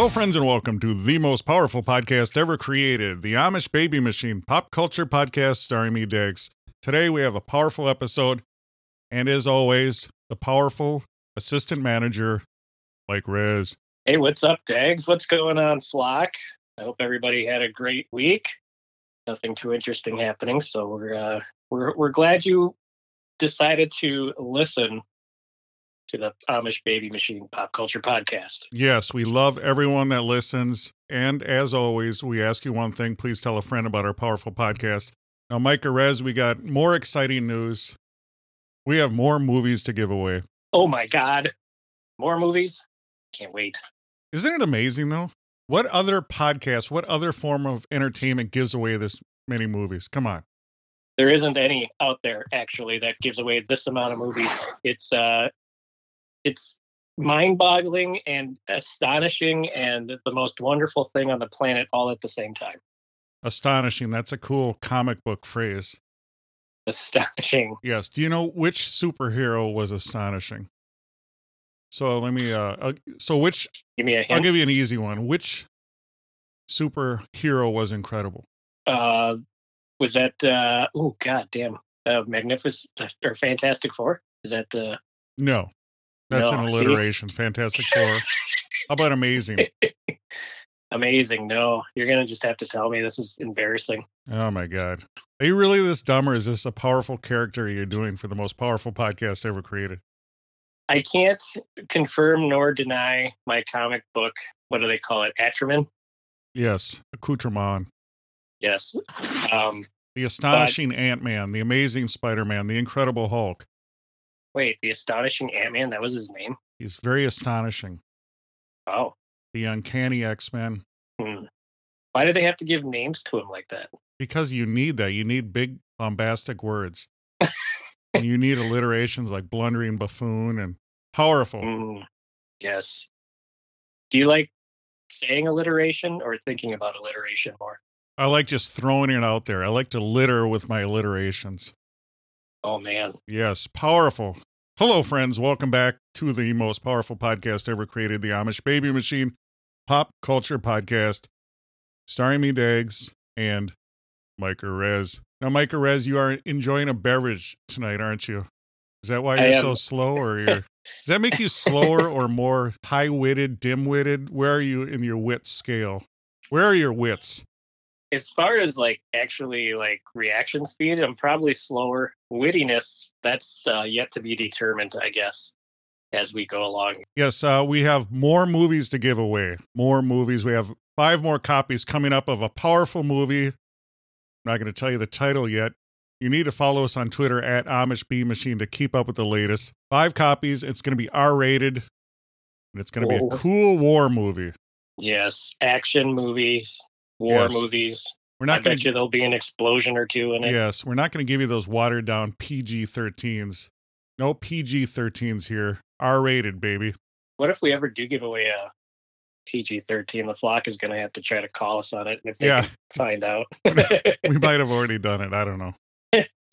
Hello, friends, and welcome to the most powerful podcast ever created, the Amish Baby Machine Pop Culture Podcast starring me, Diggs. Today we have a powerful episode, and as always, the powerful assistant manager, Mike Riz. Hey, what's up, Dags? What's going on, Flock? I hope everybody had a great week. Nothing too interesting happening, so we're uh, we're we're glad you decided to listen to the Amish Baby Machine Pop Culture Podcast. Yes, we love everyone that listens. And as always, we ask you one thing please tell a friend about our powerful podcast. Now, Mike Rez, we got more exciting news. We have more movies to give away. Oh my God, more movies! Can't wait. Isn't it amazing, though? What other podcast, what other form of entertainment gives away this many movies? Come on. There isn't any out there actually that gives away this amount of movies. It's uh, it's mind-boggling and astonishing and the most wonderful thing on the planet all at the same time. Astonishing. That's a cool comic book phrase. Astonishing. Yes. Do you know which superhero was astonishing? So let me. Uh, uh so which? Give me a I'll give you an easy one. Which superhero was incredible? uh, was that? Uh, oh God damn! Uh, Magnificent or Fantastic Four? Is that? Uh, No, that's No, an see? alliteration. Fantastic Four. How about amazing? amazing? No, you're gonna just have to tell me. This is embarrassing. Oh my god. Are you really this dumb, or is this a powerful character you're doing for the most powerful podcast ever created? I can't confirm nor deny my comic book. What do they call it? Atruman. Yes, accoutrement. Yes. Um, The astonishing Ant Man, the amazing Spider Man, the Incredible Hulk. Wait, the astonishing Ant Man. That was his name. He's very astonishing. Oh. The uncanny X Men. Hmm. Why do they have to give names to him like that? Because you need that. You need big bombastic words. and you need alliterations like blundering buffoon and powerful. Mm, yes. Do you like saying alliteration or thinking about alliteration more? I like just throwing it out there. I like to litter with my alliterations. Oh man. Yes, powerful. Hello, friends. Welcome back to the most powerful podcast ever created, the Amish Baby Machine Pop Culture Podcast, starring me, Dags, and Micah Rez. Now, Micah Rez, you are enjoying a beverage tonight, aren't you? Is that why you're so slow, or you're, does that make you slower or more high-witted, dim-witted? Where are you in your wit scale? Where are your wits? As far as like actually like reaction speed, I'm probably slower. Wittiness, that's uh, yet to be determined, I guess, as we go along. Yes, uh, we have more movies to give away. More movies. We have five more copies coming up of a powerful movie. I'm not going to tell you the title yet. You need to follow us on Twitter at Amish B Machine to keep up with the latest. Five copies. It's going to be R rated, and it's going to be a cool war movie. Yes, action movies, war Yes. movies. We're I not going bet to. you there'll be an explosion or two in it. Yes, we're not going to give you those watered down PG 13s. No PG 13s here. R rated, baby. What if we ever do give away a PG 13? The flock is going to have to try to call us on it if they Yeah. find out. we might have already done it. I don't know.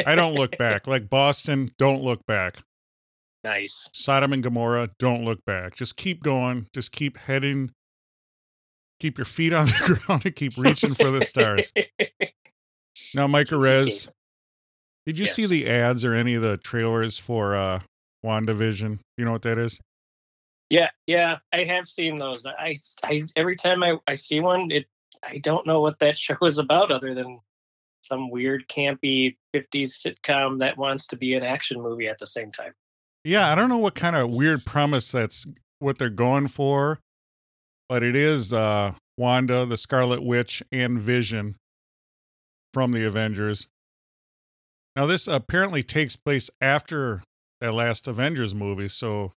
I don't look back. Like Boston, don't look back. nice. Sodom and Gomorrah, don't look back. Just keep going. Just keep heading. Keep your feet on the ground and keep reaching for the stars. Now, Micah Rez, did you see the ads or any of the trailers for uh WandaVision? You know what that is? Yeah, yeah, I have seen those. I, I every time I, I see one, it I don't know what that show is about other than some weird campy 50s sitcom that wants to be an action movie at the same time. Yeah, I don't know what kind of weird premise that's what they're going for, but it is uh, Wanda, the Scarlet Witch, and Vision from the Avengers. Now, this apparently takes place after that last Avengers movie. So,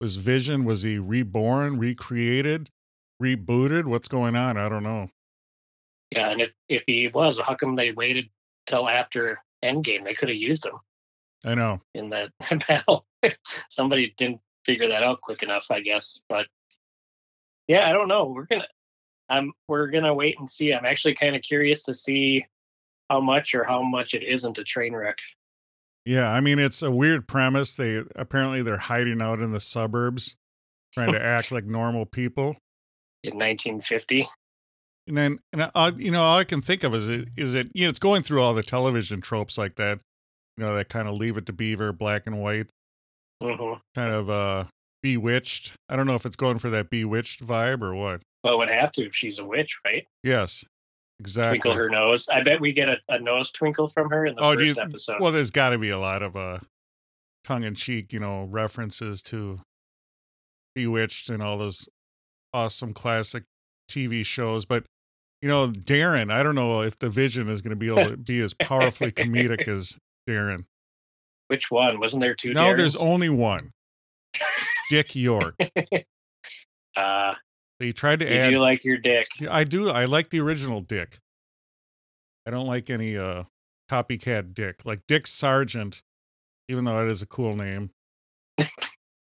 was Vision, was he reborn, recreated, rebooted? What's going on? I don't know. Yeah, and if if he was, how come they waited till after Endgame? They could have used him I know. in that battle. Somebody didn't figure that out quick enough, I guess. But yeah, I don't know. We're gonna, I'm we're gonna wait and see. I'm actually kind of curious to see how much or how much it isn't a train wreck. Yeah, I mean it's a weird premise. They apparently they're hiding out in the suburbs, trying to act like normal people. in 1950. And then, and I, you know, all I can think of is it is it you know it's going through all the television tropes like that, you know, that kind of Leave It to Beaver, black and white, hmm kind of uh Bewitched. I don't know if it's going for that Bewitched vibe or what. Well, it would have to if she's a witch, right? Yes, exactly. Twinkle her nose. I bet we get a, a nose twinkle from her in the Oh, first you- episode. Well, there's got to be a lot of uh tongue in cheek, you know, references to Bewitched and all those awesome classic TV shows. But you know, Darren, I don't know if the Vision is going to be able to be as powerfully comedic as Darren. Which one? Wasn't there two? No, there's only one. Dick York. uh, They tried to you add. do like your dick. I do. I like the original Dick. I don't like any uh copycat Dick. Like Dick Sargent, even though that is a cool name.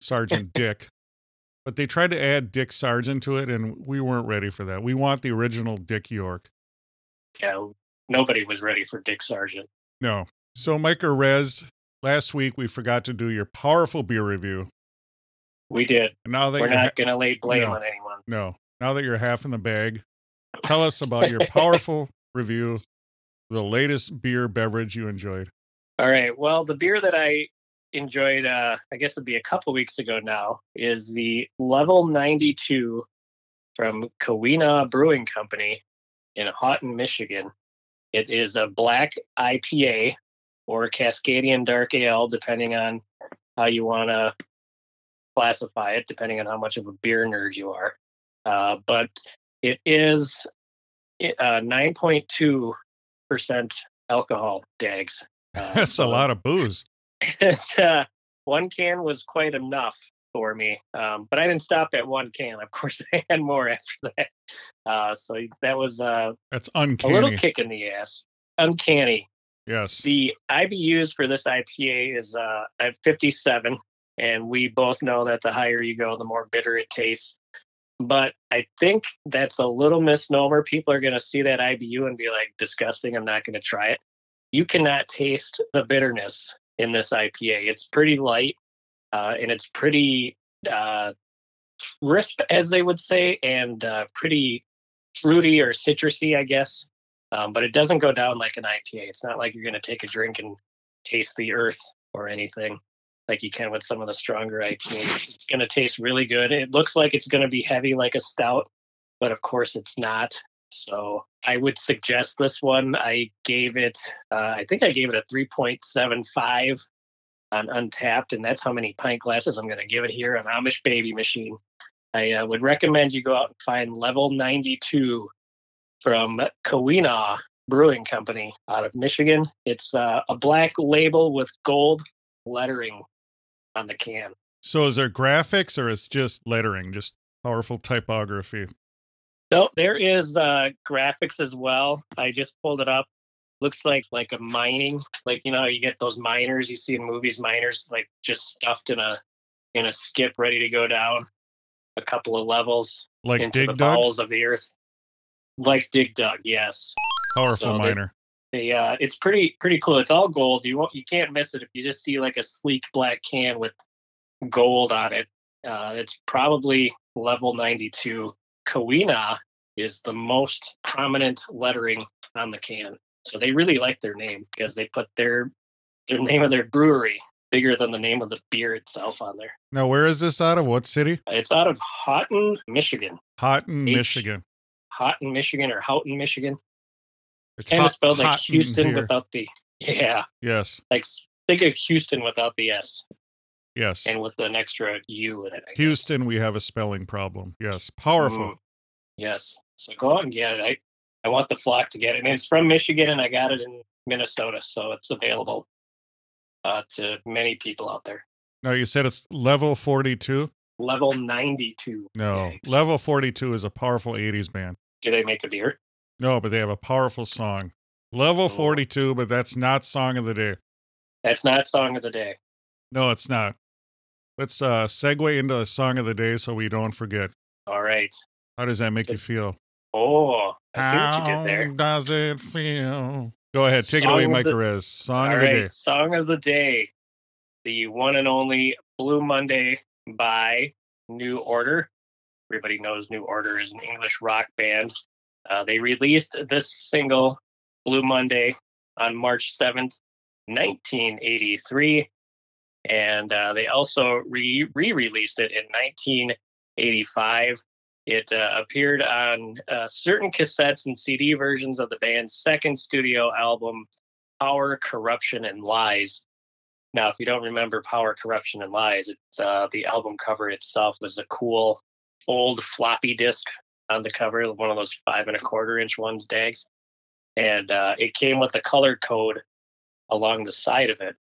Sergeant Dick. But they tried to add Dick Sargent to it and we weren't ready for that. We want the original Dick York. Yeah, nobody was ready for Dick Sargent. No. So Mike Rez, last week we forgot to do your powerful beer review. We did. Now that We're not ha- going to lay blame No. on anyone. no. Now that you're half in the bag, tell us about your powerful review the latest beer beverage you enjoyed. All right. Well, the beer that I enjoyed, uh, I guess it'd be a couple weeks ago now, is the Level 92 from Keweenaw Brewing Company in Houghton, Michigan. It is a black IPA or Cascadian Dark Ale, depending on how you want to classify it, depending on how much of a beer nerd you are. Uh, but it is uh, 9.2% alcohol, Dags. Uh, That's so a lot of booze. uh, one can was quite enough for me, um, but I didn't stop at one can. Of course, I had more after that. Uh, so that was uh, That's a little kick in the ass. Uncanny. yes. The IBUs for this IPA is uh, at 57, and we both know that the higher you go, the more bitter it tastes. But I think that's a little misnomer. People are going to see that IBU and be like, disgusting. I'm not going to try it. You cannot taste the bitterness in this IPA. It's pretty light uh, and it's pretty uh, crisp, as they would say, and uh, pretty fruity or citrusy, I guess. Um, but it doesn't go down like an IPA. It's not like you're going to take a drink and taste the earth or anything like you can with some of the stronger IPAs. It's going to taste really good. It looks like it's going to be heavy like a stout, but of course it's not. So I would suggest this one. I gave it, uh, I think I gave it a 3.75 on Untappd, and that's how many pint glasses I'm going to give it here on Amish Baby Machine. I uh, would recommend you go out and find Level 92 from Keweenaw Brewing Company out of Michigan. It's uh, a black label with gold lettering on the can. So is there graphics or it's just lettering, just powerful typography? No, there is uh, graphics as well. I just pulled it up. Looks like like a mining, like you know, you get those miners you see in movies. Miners like just stuffed in a in a skip, ready to go down a couple of levels Like into Dig the Dug? bowels of the earth. Like Dig Dug, yes. Powerful so miner. They, uh, it's pretty pretty cool. It's all gold. You won't you can't miss it if you just see like a sleek black can with gold on it. Uh, it's probably level 92. Keweenaw is the most prominent lettering on the can. So they really like their name because they put their their name of their brewery bigger than the name of the beer itself on there. Now, where is this out of? What city? It's out of Houghton, Michigan. Houghton, H- Michigan. Houghton, Michigan, or Houghton, Michigan. It's Kind hot- of spelled like Houston without the yeah, Yes. like think of Houston without the S. Yes. and with an extra U in it. I guess. Houston, we have a spelling problem. Yes. Powerful. Mm, yes. So go out and get it. I, I want the flock to get it. And it's from Michigan and I got it in Minnesota. So it's available uh, to many people out there. No, you said it's level 42? Level 92. No. Yikes. Level 42 is a powerful 80s band. Do they make a beer? No, but they have a powerful song. Level Oh. 42, but that's not song of the day. That's not song of the day. No, it's not. Let's uh segue into a song of the day so we don't forget. All right. How does that make you feel? Oh, I see what you did there. How does it feel? Go ahead, take it away, Mike the- Perez. Song All of the right, day. song of the day, the one and only Blue Monday by New Order. Everybody knows New Order is an English rock band. Uh, they released this single, Blue Monday, on March 7th, 1983. And uh, they also re released it in 1985. It uh, appeared on uh, certain cassettes and CD versions of the band's second studio album, Power, Corruption, and Lies. Now, if you don't remember Power, Corruption, and Lies, it's uh, the album cover itself was a cool old floppy disk on the cover, of one of those five and a quarter inch ones, Dags. And uh, it came with a color code along the side of it.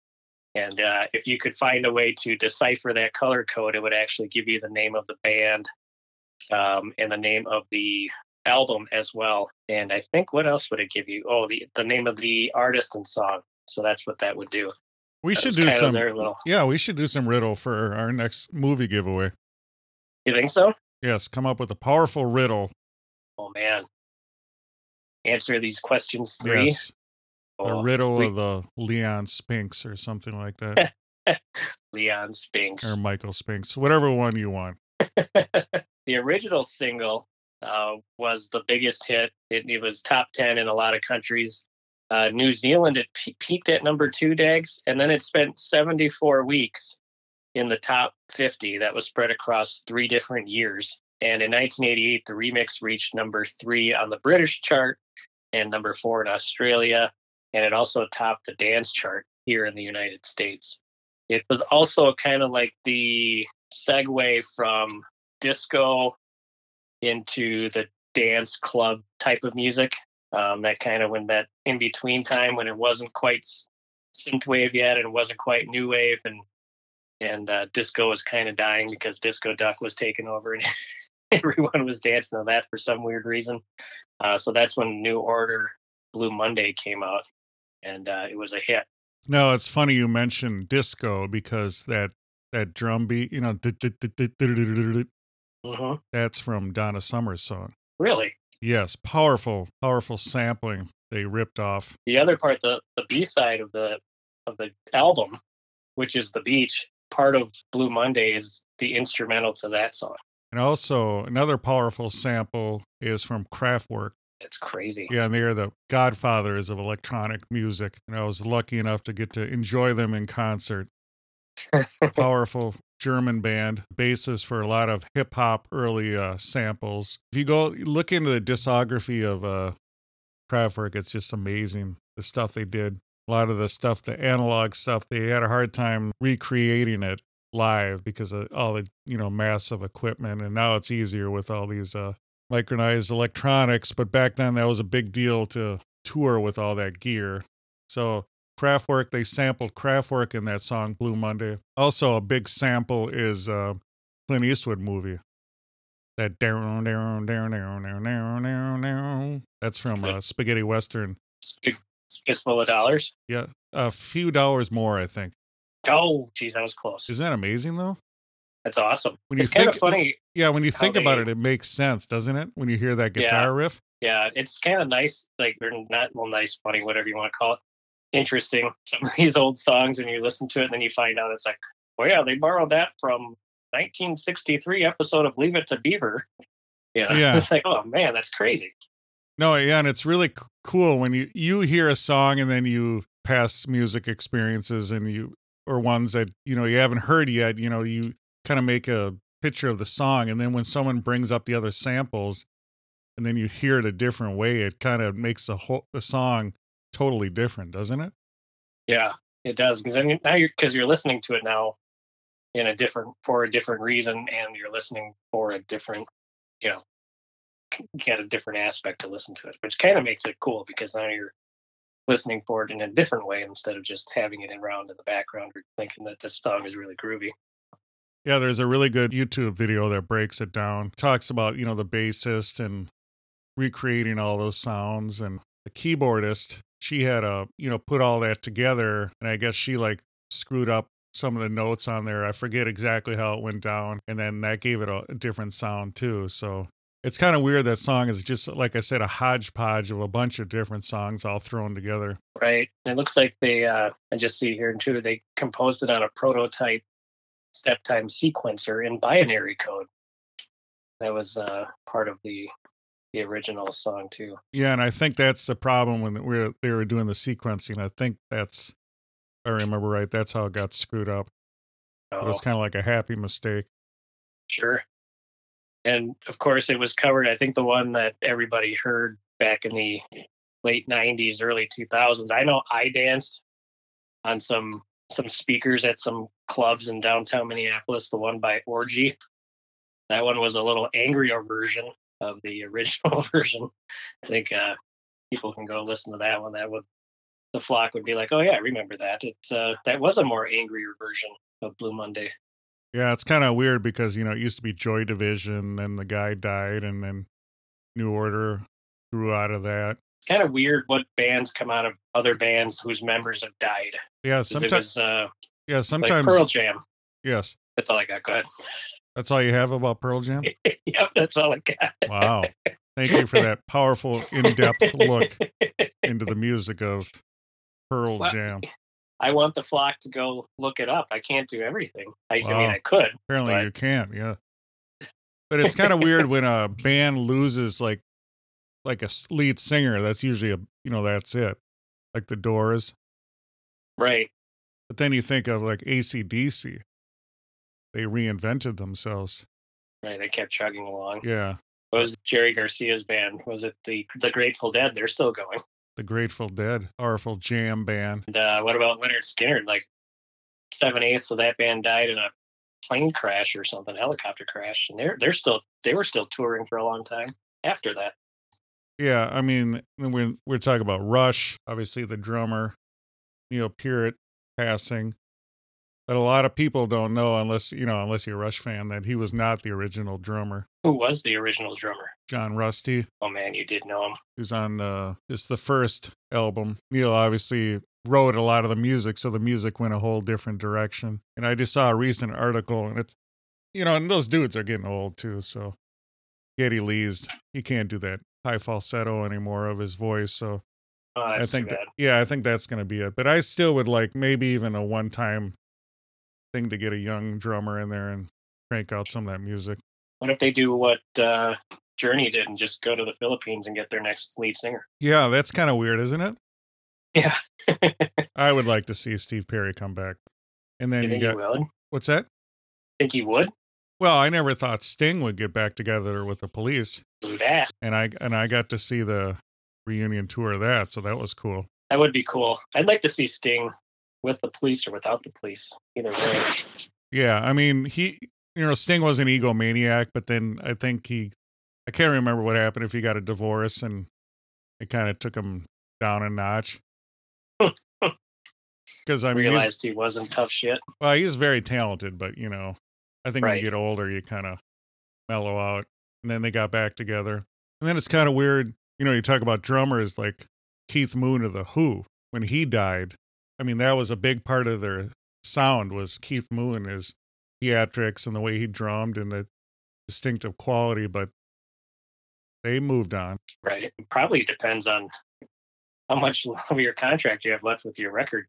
And uh, if you could find a way to decipher that color code, it would actually give you the name of the band um, and the name of the album as well. And I think what else would it give you? Oh, the the name of the artist and song. So that's what that would do. We That should do some little. Yeah, we should do some riddle for our next movie giveaway. You think so? Yes, come up with a powerful riddle. Oh man. Answer these questions three. Yes. A Oh, riddle we- of the Leon Spinks or something like that. Leon Spinks. or Michael Spinks. Whatever one you want. the original single uh, was the biggest hit. It, it was top 10 in a lot of countries. Uh, New Zealand, it pe- peaked at number two, Dags, and then it spent 74 weeks in the top 50. That was spread across three different years. And in 1988, the remix reached number three on the British chart and number four in Australia. And it also topped the dance chart here in the United States. It was also kind of like the segue from disco into the dance club type of music. Um, that kind of when that in between time when it wasn't quite synthwave yet and it wasn't quite new wave and and uh, disco was kind of dying because disco duck was taking over and everyone was dancing to that for some weird reason. Uh, so that's when New Order Blue Monday came out and uh, it was a hit. No, it's funny you mentioned disco because that that drum beat, you know, hmm that's from Donna Summer's song. Really, Yes, powerful, powerful sampling they ripped off. the other part, the the B side of the of the album, which is the beach, part of Blue Monday is the instrumental to that song. And also another powerful sample is from Kraftwerk. It's crazy. Yeah, and they are the godfathers of electronic music. And I was lucky enough to get to enjoy them in concert. Powerful German band, basis for a lot of hip hop early uh, samples. If you go look into the discography of uh, Kraftwerk, it's just amazing the stuff they did a lot of the stuff, the analog stuff, they had a hard time recreating it live because of all the you know massive equipment, and now it's easier with all these uh, micronized electronics. But back then, that was a big deal to tour with all that gear. So Kraftwerk, they sampled Kraftwerk in that song Blue Monday. Also, a big sample is uh, Clint Eastwood movie. That down, down, down, down, down, down, down, down. That's from uh, Spaghetti Western fistful of dollars. Yeah, a few dollars more, I think. Oh, geez, that was close. Isn't that amazing though? That's awesome. When you it's kind of funny. Yeah, when you think about it, it makes sense, doesn't it? When you hear that Yeah. guitar riff. Yeah, it's kind of nice. Like, or not well, nice, funny, whatever you want to call it. Interesting. Some of these old songs, and you listen to it, and then you find out it's like, oh yeah, they borrowed that from 1963 episode of Leave It to Beaver. Yeah, Yeah. it's like, oh man, that's crazy. No, yeah, and it's really c- cool when you you hear a song and then you past music experiences and you or ones that you know you haven't heard yet. You know, you kind of make a picture of the song, and then when someone brings up the other samples, and then you hear it a different way, it kind of makes the whole the song totally different, doesn't it? Yeah, it does. Because then you- now you're because you're listening to it now in a different for a different reason and you're listening for a different you know get a different aspect to listen to it which kind of makes it cool because now you're listening for it in a different way instead of just having it around in the background or thinking that this song is really groovy Yeah, there's a really good YouTube video that breaks it down. Talks about, you know, the bassist and recreating all those sounds and the keyboardist, she had a, you know, put all that together and I guess she like screwed up some of the notes on there. I forget exactly how it went down and then that gave it a, a different sound too. So it's kind of weird that song is just like I said a hodgepodge of a bunch of different songs all thrown together. right and it looks like they uh i just see here too they composed it on a prototype step time sequencer in binary code that was uh part of the the original song too Yeah, and I think that's the problem when we were, they were doing the sequencing. I think that's, if I remember right, that's how it got screwed up. It Oh, was kind of like a happy mistake. sure and of course it was covered i think the one that everybody heard back in the late 90s early 2000s i know i danced on some some speakers at some clubs in downtown minneapolis the one by orgy. That one was a little angrier version of the original version. I think uh people can go listen to that one. That would the flock would be like oh yeah i remember that. It's uh that was a more angrier version of blue monday Yeah, it's kind of weird because, you know, it used to be Joy Division, then the guy died, and then New Order grew out of that. it's kind of weird what bands come out of other bands whose members have died. Yeah, sometimes, was uh, yeah, like sometimes, Pearl Jam. yes. That's all I got. Go ahead. That's all you have about Pearl Jam? yep, that's all I got. Wow. Thank you for that powerful, in depth look into the music of Pearl Well, Jam. I want the flock to go look it up. I can't do everything. I, I mean, I could. Apparently but- you can't, yeah. But it's kind of weird when a band loses like like a lead singer. That's usually a you know that's it, like the Doors. Right. But then you think of like ACDC. They reinvented themselves. Right. They kept chugging along. Yeah, What was Jerry Garcia's band? Was it the the Grateful Dead? They're still going. The Grateful Dead, powerful jam band. And uh, what about Lynyrd Skynyrd? Like seven eighths of that band died in a plane crash or something, helicopter crash, and they're they're still they were still touring for a long time after that. Yeah, I mean when we're talking about Rush, obviously the drummer, Neil Peart passing. But a lot of people don't know unless you know unless you're a Rush fan that he was not the original drummer. Who was the original drummer? John Rutsey, Oh man, you did know him. who's on uh it's the first album. Neil obviously wrote a lot of the music, so the music went a whole different direction. And I just saw a recent article and it's you know, and those dudes are getting old too, so Geddy Lee's he can't do that high falsetto anymore of his voice, so Oh, I think that yeah, I think that's gonna be it. But I still would like maybe even a one time thing to get a young drummer in there and crank out some of that music. What if they do what uh, Journey did and just go to the Philippines and get their next lead singer? Yeah, that's kind of weird, isn't it? Yeah. I would like to see Steve Perry come back. And then you you, got he would? what's that? Think he would Well, I never thought Sting would get back together with the police. that? And I and I got to see the reunion tour of that, so that was cool. That would be cool. I'd like to see Sting with the police or without the police. Either way. Yeah, I mean he you know, Sting was an egomaniac, but then I think he I can't remember what happened if he got a divorce and it kind of took him down a notch. Because I mean, realized he wasn't tough shit. well, he's very talented, but you know, I think when you get older, you kind of mellow out. And then they got back together, and then it's kind of weird. You know, you talk about drummers like Keith Moon of the Who. When he died, I mean, that was a big part of their sound was Keith Moon, his theatrics and the way he drummed and the distinctive quality. But they moved on. Right. It probably depends on how much of your contract you have left with your record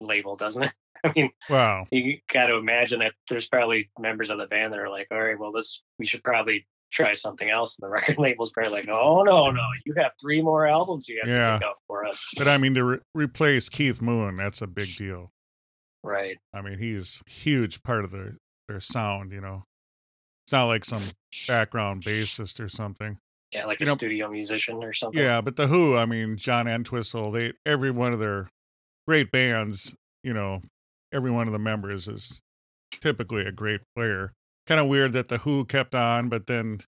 label, doesn't it? I mean, Wow. you got to imagine that there's probably members of the band that are like, all right, well, this we should probably try something else. And the record label's probably like, oh no, no, you have three more albums you have Yeah. to pick up for us. But I mean, to re- replace Keith Moon, that's a big deal. Right. I mean, he's huge part of their their sound. You know, it's not like some background bassist or something. Yeah, like You a know- studio musician or something. Yeah, but the Who, I mean, John Entwistle, they every one of their great bands, you know, every one of the members is typically a great player. Kind of weird that the Who kept on, but then,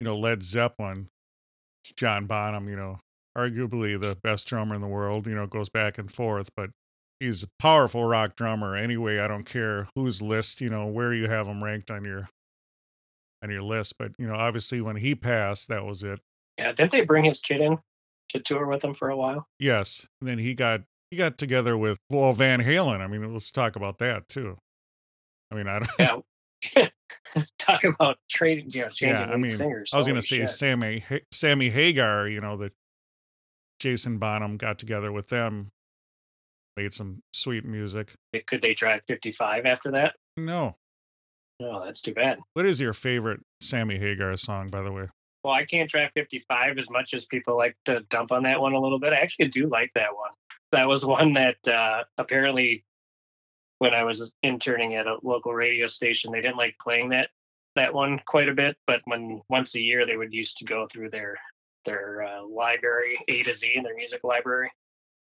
you know, Led Zeppelin, John Bonham, you know, arguably the best drummer in the world, you know, goes back and forth, but he's a powerful rock drummer anyway. I don't care whose list, you know, where you have him ranked on your on your list, but you know, obviously when he passed, that was it. Yeah, didn't they bring his kid in to tour with him for a while? Yes. And then he got he got together with well Van Halen. I mean, let's talk about that too. I mean, I don't Yeah. Talk about trading, you know, changing Yeah, I mean, singers. I was going to say shit. Sammy Sammy Hagar, you know, that Jason Bonham got together with them, made some sweet music. Could they drive 55 after that? No. No, that's too bad. What is your favorite Sammy Hagar song, by the way? Well, I can't drive 55 as much as people like to dump on that one a little bit. I actually do like that one. That was one that uh, apparently, when I was interning at a local radio station, they didn't like playing that that one quite a bit. But when once a year they would used to go through their their uh, library A to Z, in their music library,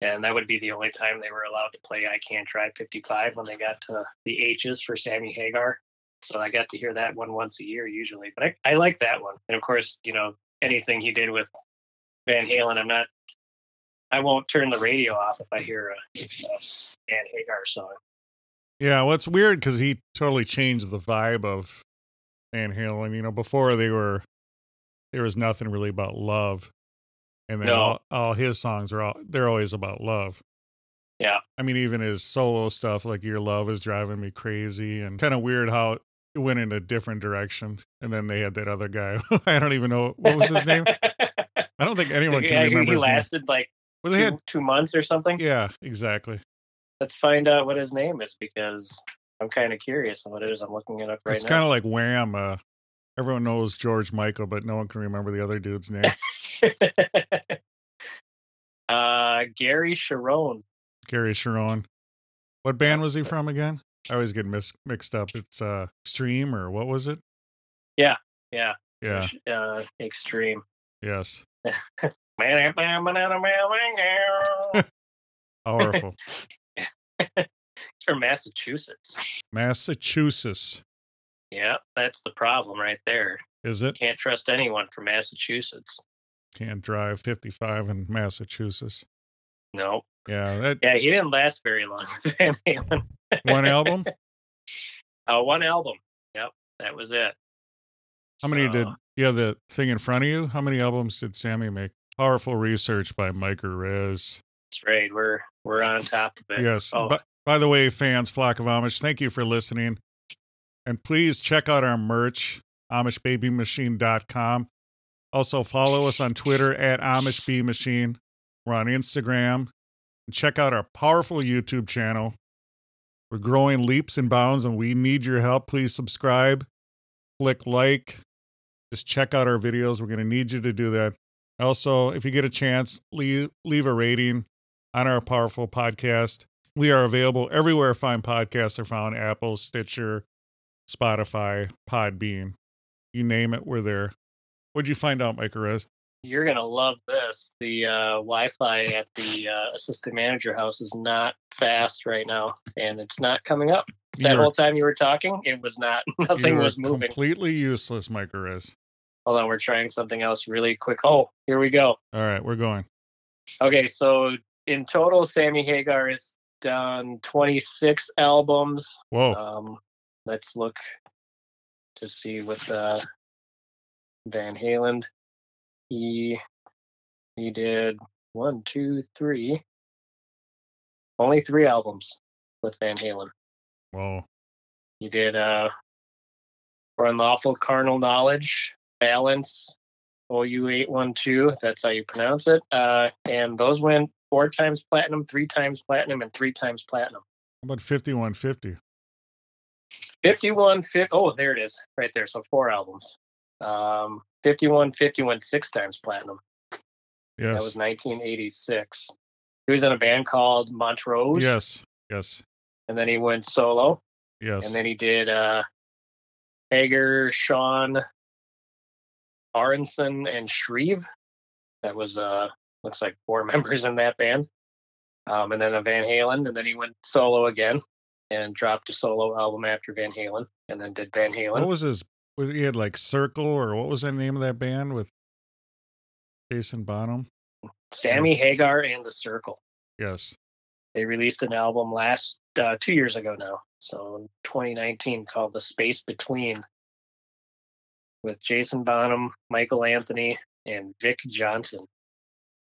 and that would be the only time they were allowed to play "I Can't Drive 55" when they got to the H's for Sammy Hagar. So I got to hear that one once a year usually. But I, I like that one. And of course, you know, anything he did with Van Halen, I'm not I won't turn the radio off if I hear a, a Van Hagar song. Yeah, well, it's weird because he totally changed the vibe of Van Halen. You know, before they were, there was nothing really about love, and then No. all, all his songs are all they're always about love. Yeah. I mean, even his solo stuff, like "Your Love Is Driving Me Crazy," and kind of weird how it went in a different direction. And then they had that other guy. I don't even know what was his name. I don't think anyone can yeah, remember he his name. lasted like Well, two, they had, two months or something. yeah, exactly. Let's find out what his name is because I'm kind of curious on what it is. I'm looking it up right now. it's kind of like Wham. Uh, everyone knows George Michael, but no one can remember the other dude's name. uh, Gary Cherone. Gary Cherone. What band was he from again? I always get mis- mixed up. It's uh Extreme or what was it? Yeah, Yeah. Yeah. Uh, Extreme. Yes. it's Powerful. from Massachusetts. Massachusetts. Yeah, that's the problem right there. Is it? Can't trust anyone from Massachusetts. Can't drive 55 in Massachusetts. No. Yeah, that Yeah, he didn't last very long with Van Halen. one album. Uh, one album. Yep, that was it. How many did So, you have the thing in front of you? How many albums did Sammy make? Powerful research by Mike Rez. That's right. We're we're on top of it. Yes. Oh, By, by the way, fans, Flock of Amish, thank you for listening. And please check out our merch, AmishBabyMachine.com. Also, follow us on Twitter at AmishBMachine. We're on Instagram. And check out our powerful YouTube channel. We're growing leaps and bounds, and we need your help. Please subscribe, click like, just check out our videos. We're going to need you to do that. Also, if you get a chance, leave, leave a rating on our powerful podcast. We are available everywhere fine podcasts are found Apple, Stitcher, Spotify, Podbean. You name it, we're there. What'd you find out, Mike Perez? you're gonna love this. The uh, Wi-Fi at the uh, assistant manager house is not fast right now, and it's not coming up. That You're- whole time you were talking, it was not. Nothing was moving. Completely useless, Mike Perez. Hold on, we're trying something else really quick. Oh, here we go. All right, we're going. Okay, so in total, Sammy Hagar has done 26 albums. Whoa. Um, let's look to see what uh, Van Halen. He he did one, two, three. Only three albums with Van Halen. Whoa. He did uh, for unlawful carnal knowledge, balance, OU eight one two. That's how you pronounce it. Uh, and those went four times platinum, three times platinum, and three times platinum. How about 5150? 51 fi- oh there it is right there so four albums um 51 51 six times platinum that was 1986 he was in a band called montrose Yes. Yes. and then he went solo Yes. and then he did uh Hagar Schon Aronson and Shrieve that was uh looks like four members in that band um and then a van halen and then he went solo again and dropped a solo album after Van Halen, and then did Van Halen. What was his? He had like Circle, or what was the name of that band with Jason Bonham? Sammy Hagar and the Circle. Yes. They released an album last uh, two years ago now, so in 2019, called "The Space Between," with Jason Bonham, Michael Anthony, and Vic Johnson.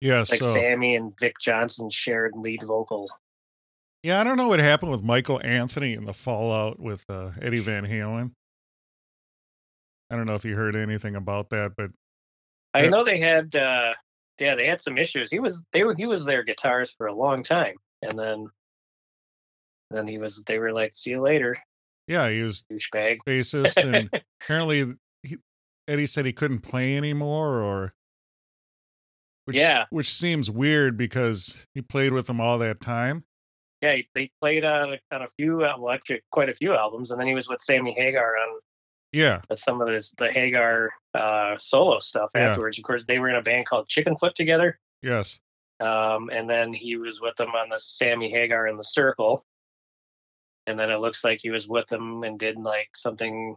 Yeah. Like so Sammy and Vic Johnson shared lead vocal. yeah, I don't know what happened with Michael Anthony in the fallout with uh, Eddie Van Halen. I don't know if you heard anything about that, but I know they had, uh, yeah, they had some issues. He was they were he was their guitarist for a long time, and then then he was they were like, "See you later, yeah, he was douchebag." bassist, and apparently he, Eddie said he couldn't play anymore, or which, Yeah. which seems weird because he played with them all that time. Yeah, he- they played on a, on a few, uh, well, actually quite a few albums, and then he was with Sammy Hagar on Yeah, some of this the Hagar uh, solo stuff Yeah. afterwards. Of course, they were in a band called Chickenfoot together, yes, um, and then he was with them on the Sammy Hagar in the Circle, and then it looks like he was with them and did like something.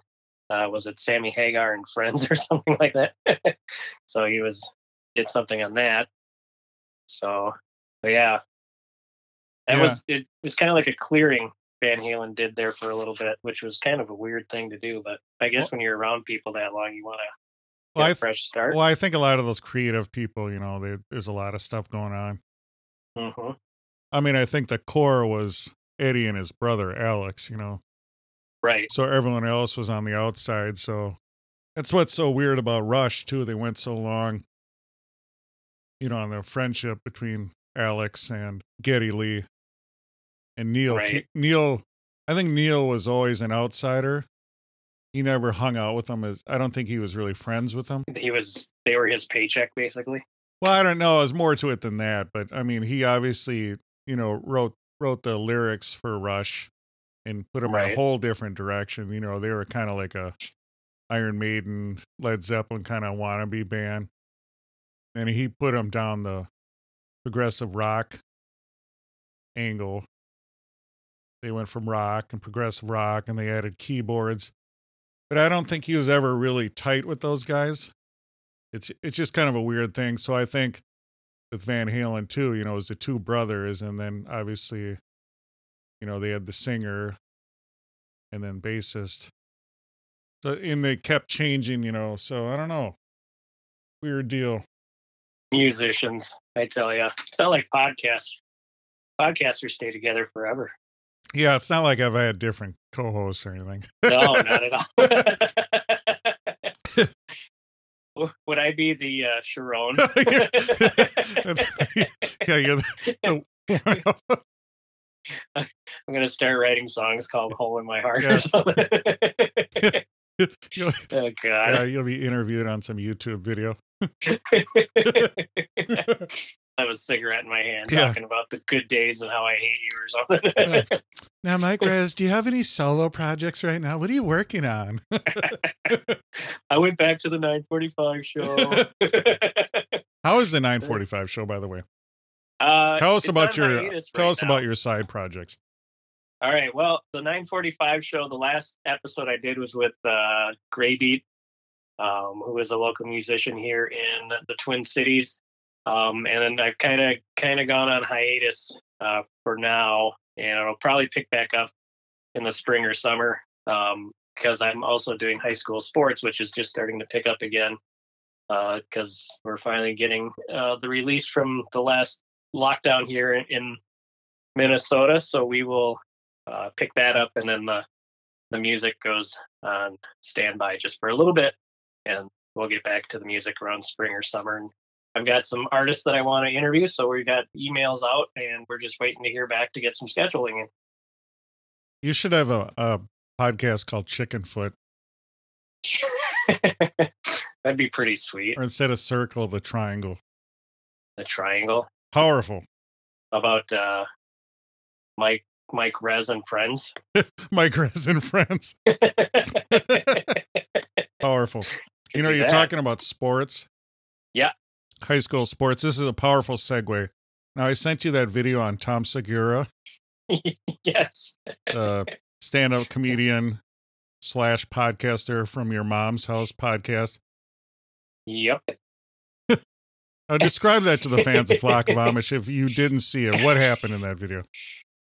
Uh, was it Sammy Hagar and Friends or something like that? so he was did something on that. So, but yeah, that Yeah. was it. Was kind of like a clearing Van Halen did there for a little bit, which was kind of a weird thing to do. But I guess when you're around people that long, you want to Well, get I a th- fresh start. well, I think a lot of those creative people, you know, they, there's a lot of stuff going on. hmm I mean, I think the core was Eddie and his brother Alex, you know, Right. so everyone else was on the outside. So that's what's so weird about Rush too. They went so long, you know, on the friendship between Alex and Geddy Lee and Neil. Right. Neil, I think Neil was always an outsider. He never hung out with them as I don't think he was really friends with them. He was. They were his paycheck, basically. Well, I don't know. There's more to it than that, but I mean, he obviously, you know, wrote wrote the lyrics for Rush and put them in a whole different direction. You know, they were kind of like a Iron Maiden, Led Zeppelin kind of wannabe band, and he put them down the progressive rock angle. They went from rock and progressive rock, and they added keyboards. But I don't think he was ever really tight with those guys it's it's just kind of a weird thing. So I think with Van Halen too, you know, it was the two brothers, and then obviously, you know, they had the singer and then bassist. So and they kept changing, you know. So I don't know, weird deal. Musicians, I tell you, it's not like podcasts. Podcasters stay together forever. Yeah, it's not like I've had different co-hosts or anything. No, not at all. Would I be the uh, Cherone? Yeah, you're the, the I'm gonna start writing songs called "Hole in My Heart" Yes. or something. you'll, oh yeah, God! you'll be interviewed on some YouTube video. I have a cigarette in my hand, Yeah. talking about the good days and how I hate you or something. Now, Mike Rez, do you have any solo projects right now? What are you working on? I went back to the 945 show. How is the 945 show, by the way? uh, Tell us about your tell right us now. about your side projects. All right. Well, the 945 show, the last episode I did was with uh, Graybeat, um, who is a local musician here in the Twin Cities. Um, and then I've kind of kind of gone on hiatus uh, for now, and I'll probably pick back up in the spring or summer because I'm also doing high school sports, which is just starting to pick up again because we're finally getting uh, the release from the last lockdown here in, in Minnesota. So we will uh, pick that up, and then the the music goes on standby just for a little bit, and we'll get back to the music around spring or summer. And I've got some artists that I want to interview, so we've got emails out, and we're just waiting to hear back to get some scheduling. In. You should have a, a podcast called Chicken Foot, That'd be pretty sweet. or instead of circle, the triangle. The triangle Powerful. about uh, Mike Mike Rez and friends. Mike Rez and friends. Powerful. you know, you're that. talking about sports. High school sports. This is a powerful segue. Now, I sent you that video on Tom Segura. yes. uh, stand-up comedian slash podcaster from your mom's house podcast. Yep. Uh, describe that to the fans of Flock of Amish if you didn't see it. What happened in that video?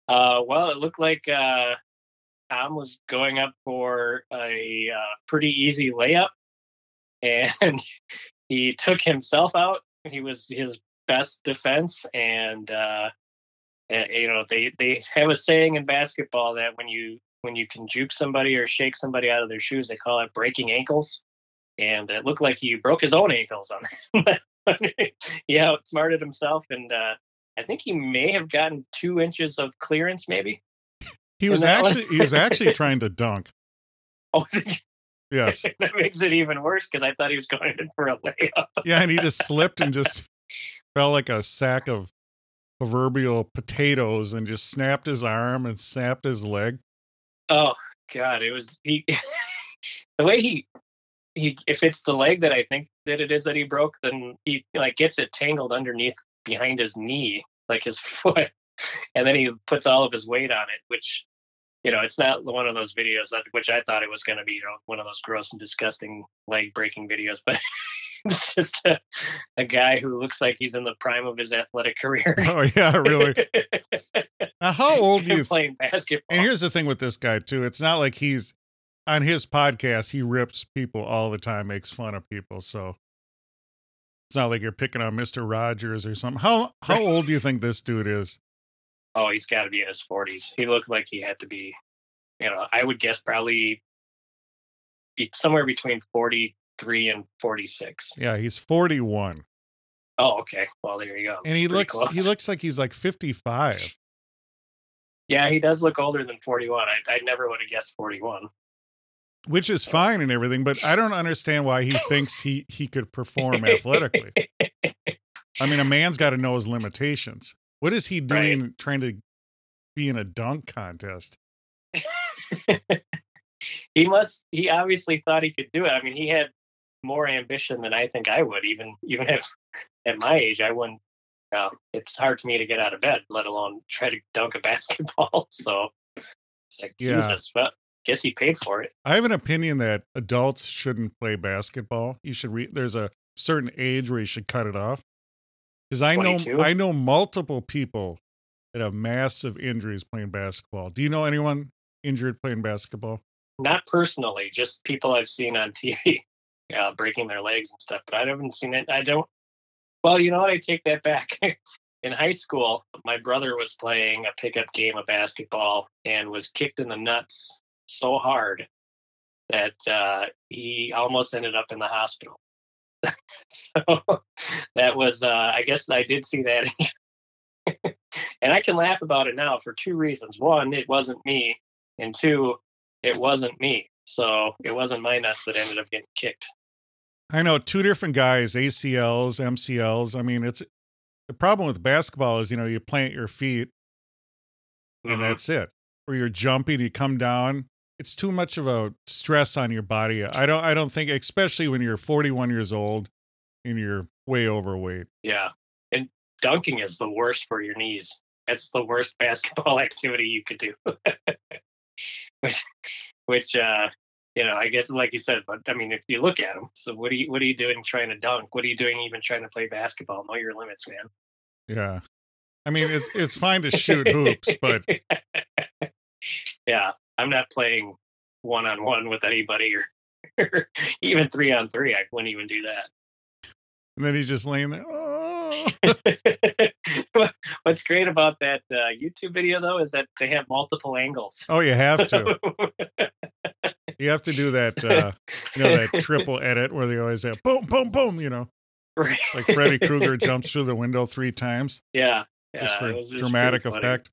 Uh, well, it looked like uh, Tom was going up for a uh, pretty easy layup, and he took himself out. He was his best defense, and uh, you know they they have a saying in basketball that when you when you can juke somebody or shake somebody out of their shoes, they call it breaking ankles. And it looked like he broke his own ankles on that. he outsmarted himself, and uh, I think he may have gotten two inches of clearance, maybe. He was In that one? actually he was actually trying to dunk. Oh, Yes. that makes it even worse because I thought he was going in for a layup. Yeah, and he just slipped and just fell like a sack of proverbial potatoes and just snapped his arm and snapped his leg. Oh God, it was he. the way he he if it's the leg that I think that it is that he broke, then he like gets it tangled underneath behind his knee, like his foot, and then he puts all of his weight on it, which you know it's not one of those videos that which I thought it was going to be, you know, one of those gross and disgusting leg breaking videos, but. It's just a, a guy who looks like he's in the prime of his athletic career. Oh yeah, really. Now, how old do you playing basketball? And here's the thing with this guy too. It's not like he's on his podcast, he rips people all the time, makes fun of people. So it's not like you're picking on Mr. Rogers or something. How how old do you think this dude is? Oh, he's got to be in his 40s. He looked like he had to be, you know, I would guess probably be somewhere between 43 and 46. Yeah, he's 41. Oh, okay. Well, there you go. And he looks close. he looks like he's like 55. Yeah, he does look older than 41. I, I never would have guessed 41. Which is fine and everything, but I don't understand why he thinks he he could perform athletically. I mean, a man's got to know his limitations. What is he doing trying to be in a dunk contest? he must. He obviously thought he could do it. I mean, he had more ambition than I think I would. Even even if at my age, I wouldn't. Uh, it's hard for me to get out of bed, let alone try to dunk a basketball. So it's like Yeah. Jesus. But guess he paid for it. I have an opinion that adults shouldn't play basketball. You should re- there's a certain age where you should cut it off. Because I know I know multiple people that have massive injuries playing basketball. Do you know anyone injured playing basketball? Not personally, just people I've seen on TV uh, breaking their legs and stuff. But I haven't seen it. I don't. Well, you know what? I take that back. in high school, my brother was playing a pickup game of basketball and was kicked in the nuts so hard that uh, he almost ended up in the hospital. so that was, uh, I guess I did see that. and I can laugh about it now for two reasons. One, it wasn't me. And two, it wasn't me. So it wasn't my nuts that ended up getting kicked. I know two different guys, ACLs, MCLs. I mean, it's the problem with basketball is, you know, you plant your feet and Mhm. that's it. Or you're jumping, you come down. It's too much of a stress on your body. I don't I don't think especially when you're 41 years old and you're way overweight. Yeah. And dunking is the worst for your knees. That's the worst basketball activity you could do. which, which, uh, you know, I guess like you said, but I mean, if you look at them, so what are you, what are you doing trying to dunk? What are you doing even trying to play basketball? Know your limits, man. Yeah. I mean, it's it's fine to shoot hoops, but yeah, I'm not playing one on one with anybody or, or even three on three. I wouldn't even do that. and then he's just laying there. Oh. What's great about that uh, YouTube video though is that they have multiple angles. oh, you have to. You have to do that uh you know that triple edit where they always have boom boom boom, you know. Right. Like Freddy Krueger jumps through the window 3 times Yeah. just for it was- it was dramatic effect.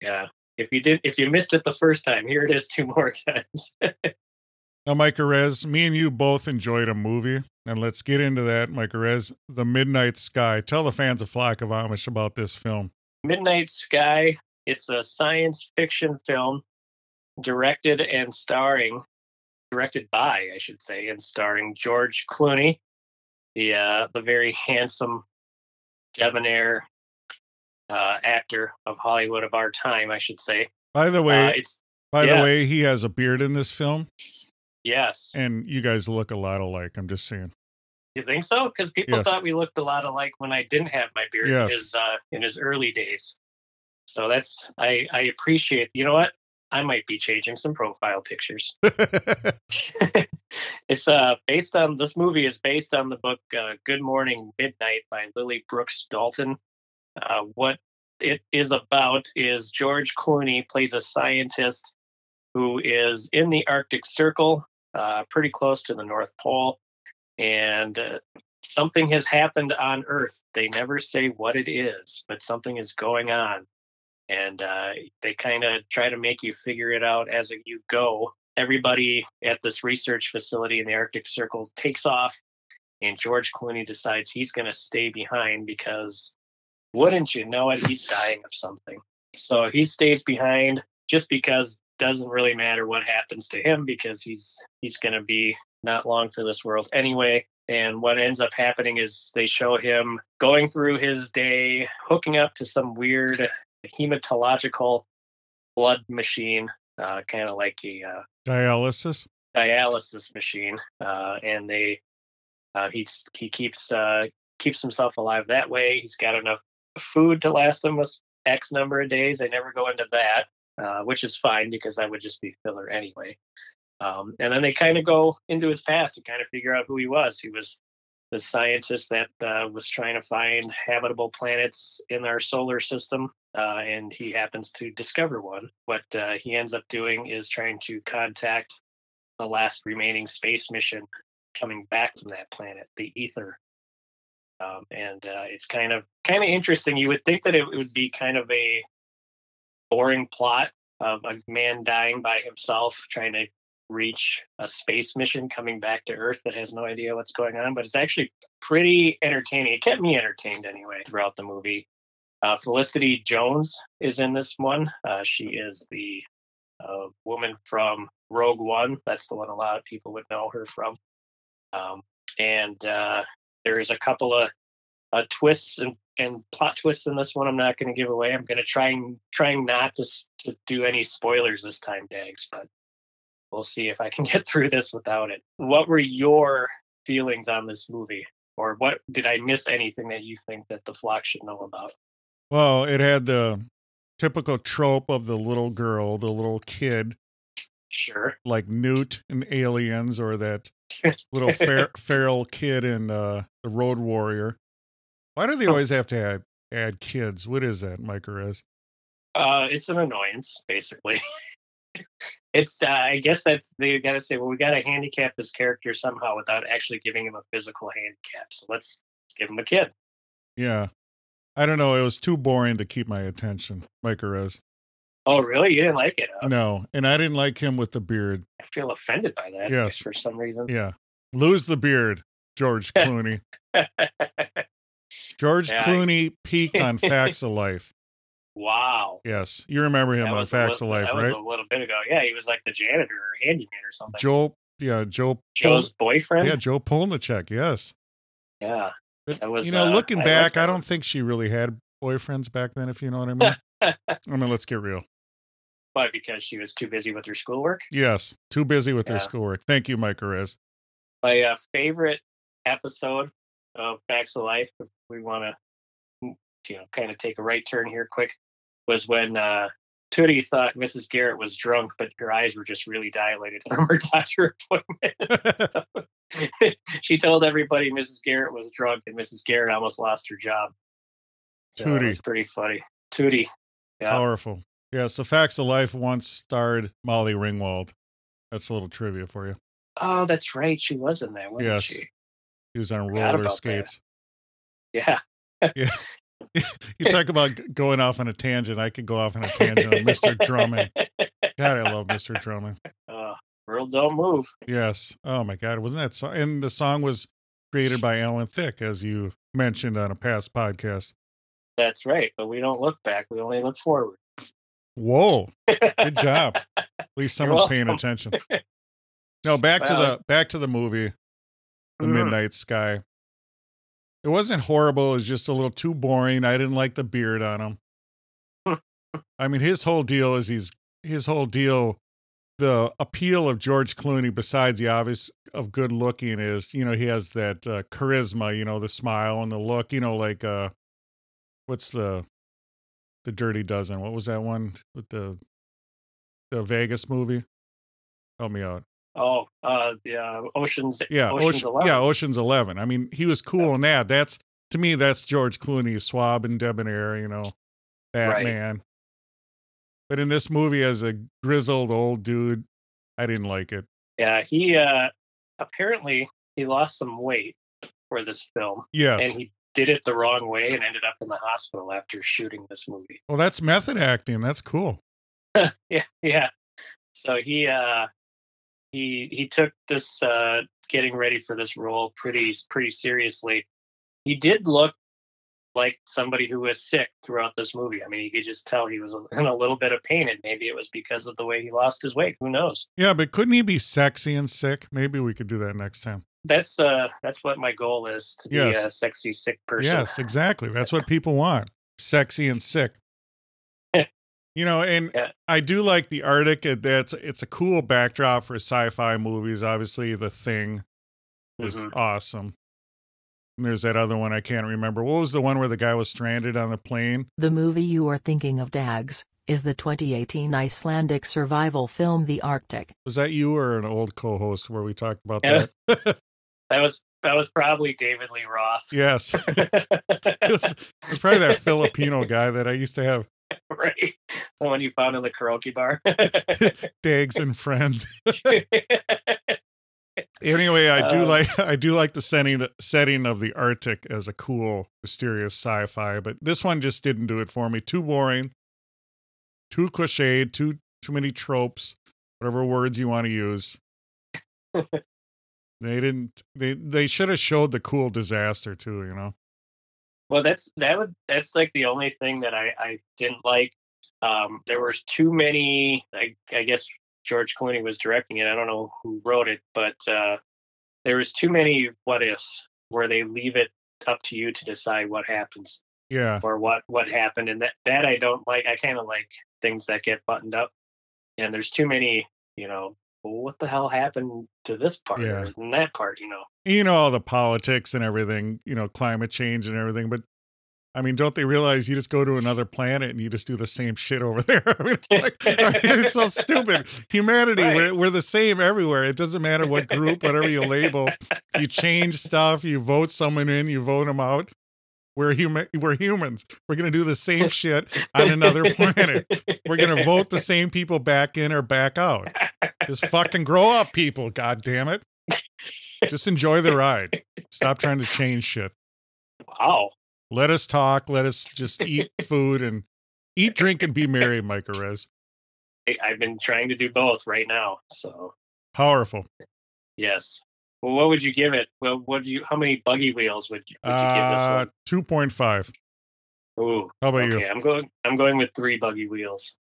Yeah. If you did, if you missed it the first time, here it is two more times. Now, Mike Rez, me and you both enjoyed a movie, and let's get into that. Mike Rez, The Midnight Sky. Tell the fans of Flock of Amish about this film. Midnight Sky. It's a science fiction film directed and starring, directed by, I should say, and starring George Clooney, the uh, the very handsome, debonair uh, actor of Hollywood of our time, I should say. By the Uh, way, it's by the way, he has a beard in this film, yes. and you guys look a lot alike. I'm just saying. You think so? Because people Yes. thought we looked a lot alike when I didn't have my beard Yes. in his uh, in his early days. So that's I I appreciate. You know what? I might be changing some profile pictures. it's uh based on this movie is based on the book uh, Good Morning Midnight by Lily Brooks Dalton. Uh, what it is about is George Clooney plays a scientist who is in the Arctic Circle, uh, pretty close to the North Pole, and uh, something has happened on Earth. They never say what it is, but something is going on, and uh, they kind of try to make you figure it out as you go. Everybody at this research facility in the Arctic Circle takes off, and George Clooney decides he's going to stay behind because, wouldn't you know it, he's dying of something. So he stays behind just because doesn't really matter what happens to him because he's he's going to be not long for this world anyway. And what ends up happening is they show him going through his day, hooking up to some weird hematological blood machine, uh, kind of like a uh, Dialysis. dialysis machine, uh, and they uh, he's he keeps uh, keeps himself alive that way. He's got enough food to last him a X number of days. They never go into that, uh, which is fine because that would just be filler anyway. Um, and then they kind of go into his past to kind of figure out who he was. He was the scientist that uh, was trying to find habitable planets in our solar system, uh, and he happens to discover one. What uh, he ends up doing is trying to contact the last remaining space mission coming back from that planet, the Ether. Um, and uh, it's kind of kind of interesting. You would think that it would be kind of a boring plot of a man dying by himself trying to reach a space mission coming back to Earth that has no idea what's going on, but it's actually pretty entertaining. It kept me entertained anyway throughout the movie. Uh, Felicity Jones is in this one. Uh, she is the uh, woman from Rogue One. That's the one a lot of people would know her from. Um, and there is a couple of uh, twists and, and plot twists in this one. I'm not going to give away. I'm going to try and trying not to to do any spoilers this time, Dags. But we'll see if I can get through this without it. What were your feelings on this movie, or what did I miss anything that you think that the flock should know about? Well, it had the typical trope of the little girl, the little kid, Sure. like Newt in Aliens, or that little fer- feral kid in uh, the Road Warrior. Why do they Oh. always have to add, add kids? What is that, Mike Perez? Uh, it's an annoyance, basically. it's, uh, I guess that's they got to say, well, we got to handicap this character somehow without actually giving him a physical handicap. So let's give him a kid. Yeah. I don't know. It was too boring to keep my attention, Mike Perez. Oh, really? You didn't like it? Huh? No. And I didn't like him with the beard. I feel offended by that. Yes. For some reason. Yeah. Lose the beard, George Clooney. George Yeah, I- Clooney peaked on Facts of Life. wow. Yes. You remember him That on Facts little- of Life, That was right? a little bit ago. Yeah, he was like the janitor or handyman or something. Joe, yeah, Joe. Joe's boyfriend. Yeah, Jo Polniaczek. Yes. Yeah. But, That was, you know, uh, looking I back, I don't think she really had boyfriends back then, if you know what I mean. I mean, let's get real. But because she was too busy with her schoolwork. Yes. Too busy with Yeah. schoolwork. Thank you, Mike Perez. My uh, favorite episode of Facts of Life, if we want to, you know, kind of take a right turn here quick, was when uh, Tootie thought Mrs. Garrett was drunk, but her eyes were just really dilated from her doctor appointment. she told everybody Mrs. Garrett was drunk, and Mrs. Garrett almost lost her job. So Tootie. was pretty funny. Tootie. Yeah. Powerful. Yeah. So Facts of Life once starred Molly Ringwald. That's a little trivia for you. Oh, that's right. She was in that, wasn't Yes. she? He was on roller about that. skates. Yeah. Yeah. you talk about going off on a tangent. I could go off on a tangent on Mr. Drummond. God, I love Mr. Drummond. Uh, world don't move. Yes. Oh my God. Wasn't that song? And the song was created by Alan Thicke, as you mentioned on a past podcast. That's right. But we don't look back. We only look forward. Whoa. Good job. At least someone's paying attention. No, back to the back to the movie, The Mhm. Midnight Sky. It wasn't horrible. It was just a little too boring. I didn't like the beard on him. I mean, his whole deal is he's his whole deal. The appeal of George Clooney, besides the obvious of good looking, is you know he has that uh, charisma. You know the smile and the look. You know like uh, what's the the Dirty Dozen? What was that one with the the Vegas movie? Help me out. Oh, uh, the uh, Ocean's Yeah, Ocean's Ocean, Eleven. yeah, Ocean's Eleven. I mean, he was cool in that. That's to me, that's George Clooney, suave and debonair. You know, Batman. But in this movie, as a grizzled old dude, I didn't like it. Yeah, he uh, apparently he lost some weight for this film, Yes. and he did it the wrong way and ended up in the hospital after shooting this movie. well, that's method acting. That's cool. yeah, yeah. So he uh, he he took this uh, getting ready for this role pretty pretty seriously. He did look like somebody who was sick throughout this movie. I mean, you could just tell he was in a little bit of pain, and maybe it was because of the way he lost his weight. Who knows? Yeah, but couldn't he be sexy and sick? Maybe we could do that next time. That's uh that's what my goal is to be Yes. a sexy sick person. Yes, exactly. That's what people want. Sexy and sick. you know, and Yeah. I do like the Arctic. That's it's a cool backdrop for sci-fi movies. Obviously, The Thing is Mhm. awesome. And there's that other one I can't remember. What was the one where the guy was stranded on the plane? The movie you are thinking of, Dags, is the 2018 Icelandic survival film The Arctic. Was that you or an old co-host where we talked about Yeah. that? That was that was probably David Lee Roth. yes. it, was, it was probably that Filipino guy that I used to have right. The one you found in the karaoke bar. Dags and friends. Anyway, I do Uh, like I do like the setting setting of the Arctic as a cool, mysterious sci-fi, but this one just didn't do it for me. Too boring, too cliched, too too many tropes, whatever words you want to use. they didn't. They they should have showed the cool disaster too. You know. well, that's that would that's like the only thing that I I didn't like. Um, there was too many. I, I guess George Clooney was directing it. I don't know who wrote it, but uh, there was too many what ifs where they leave it up to you to decide what happens. Yeah. or what what happened and that that i don't like i kind of like things that get buttoned up and there's too many you know well, what the hell happened to this part Yeah. and that part you know you know all the politics and everything, you know, climate change and everything, but I mean, don't they realize you just go to another planet and you just do the same shit over there? I mean, it's like I mean, it's so stupid. Humanity, Right. we're, we're the same everywhere. It doesn't matter what group, whatever you label. You change stuff, you vote someone in, you vote them out. We're human. We're humans. We're gonna do the same shit on another planet. We're gonna vote the same people back in or back out. Just fucking grow up, people. God damn it. Just enjoy the ride. Stop trying to change shit. wow Let us talk. Let us just eat food and eat, drink, and be merry, Micah Rez. I- i've been trying to do both right now so Powerful. yes well what would you give it well what do you how many buggy wheels would you, would you give this Uh, one 2.5. Ooh, How about okay you? i'm going i'm going with three buggy wheels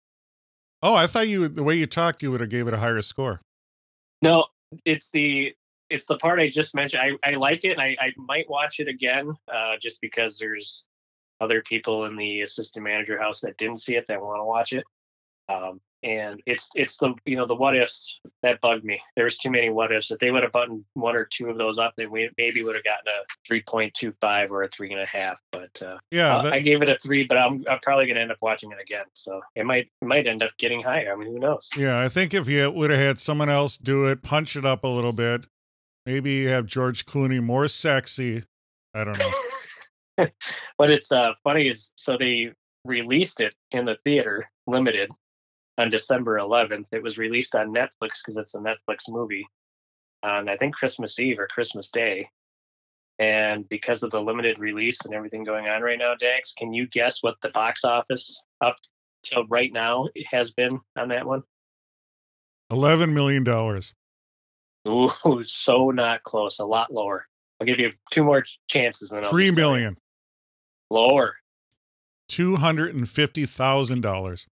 Oh, I thought you, the way you talked, you would have gave it a higher score. No, it's the it's the part I just mentioned. I, I like it. And I, I might watch it again, uh, just because there's other people in the assistant manager house that didn't see it that want to watch it. Um, and it's it's the you know the what ifs that bugged me. There's too many what ifs. If they would have buttoned one or two of those up, then we maybe would have gotten a three point two five or a three and a half. But uh, Yeah. that- I gave it a three, but I'm, I'm probably gonna end up watching it again. So it might it might end up getting higher. I mean, who knows? yeah. I think if you would have had someone else do it, punch it up a little bit, maybe have George Clooney more sexy. I don't know. what it's uh, funny is so they released it in the theater limited on December 11th. It was released on Netflix because it's a Netflix movie on I think Christmas Eve or Christmas Day. And because of the limited release and everything going on right now, Dags, can you guess what the box office up till right now has been on that one? $11 million. Ooh, so not close. A lot lower. I'll give you two more chances. And Three just tell you. million. lower. Two hundred and fifty thousand dollars.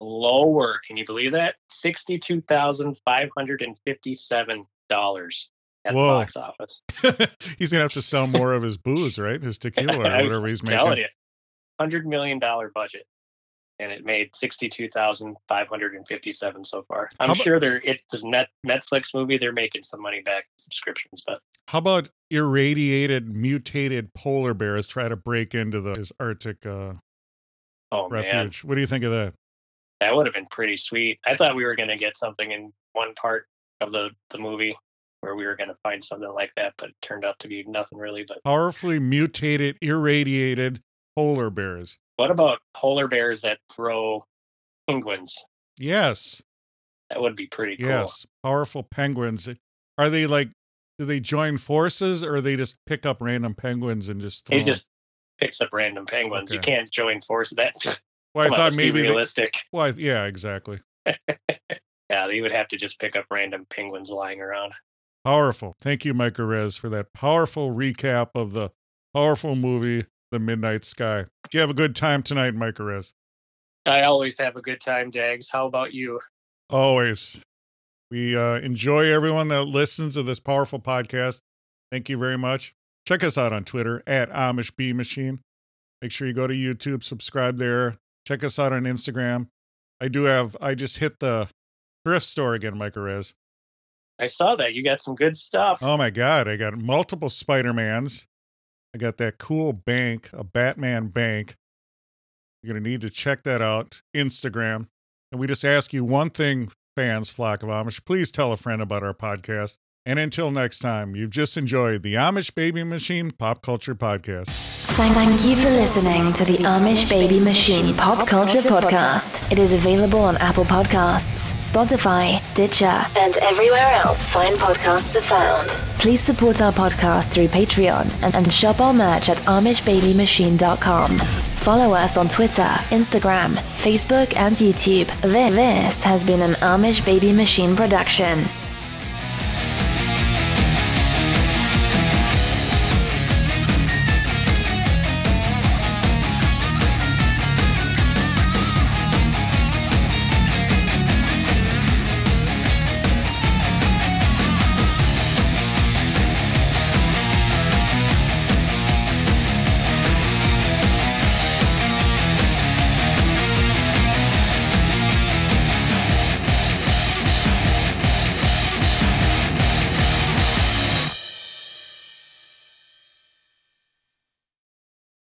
lower. Can you believe that? Sixty-two thousand five hundred and fifty-seven dollars. at Whoa. the box office. he's gonna have to sell more of his booze, right? His tequila or whatever he's making. hundred million dollar budget, and it made sixty two thousand five hundred and fifty seven so far. I'm about- sure they're it's the net Netflix movie. They're making some money back subscriptions, but How about irradiated, mutated polar bears try to break into the his Arctic uh, oh man, refuge? What do you think of that? that would have been pretty sweet. I thought we were going to get something in one part of the the movie where we were going to find something like that, but it turned out to be nothing really. But Powerfully mutated, irradiated polar bears. What about polar bears that throw penguins? Yes, That would be pretty cool. yes, powerful penguins. Are they like? Do they join forces, or they just pick up random penguins and just? Throw He 'em? just picks up random penguins. You can't join forces. That Well, I on, thought let's maybe. They, realistic. well, yeah, exactly. Yeah, you would have to just pick up random penguins lying around. Powerful. Thank you, Mike Rez, for that powerful recap of the powerful movie, The Midnight Sky. Do you have a good time tonight, Mike Rez? I always have a good time, Dags. How about you? Always. We uh, enjoy everyone that listens to this powerful podcast. Thank you very much. Check us out on Twitter at Amish Bee Machine. Make sure you go to YouTube, subscribe there. Check us out on Instagram. I do have, I just hit the thrift store again, Mike Rez. I saw that. You got some good stuff. Oh my God, I got multiple Spider-Mans. I got that cool bank, a Batman bank. You're going to need to check that out. Instagram. And we just ask you one thing, fans, Flock of Amish. Please tell a friend about our podcast. And until next time, you've just enjoyed the Amish Baby Machine Pop Culture Podcast. Thank you for listening to the Amish Baby Machine Pop Culture Podcast. It is available on Apple Podcasts, Spotify, Stitcher, and everywhere else fine podcasts are found. Please support our podcast through Patreon and, shop our merch at AmishBabyMachine.com. Follow us on Twitter, Instagram, Facebook, and YouTube. This has been an Amish Baby Machine production.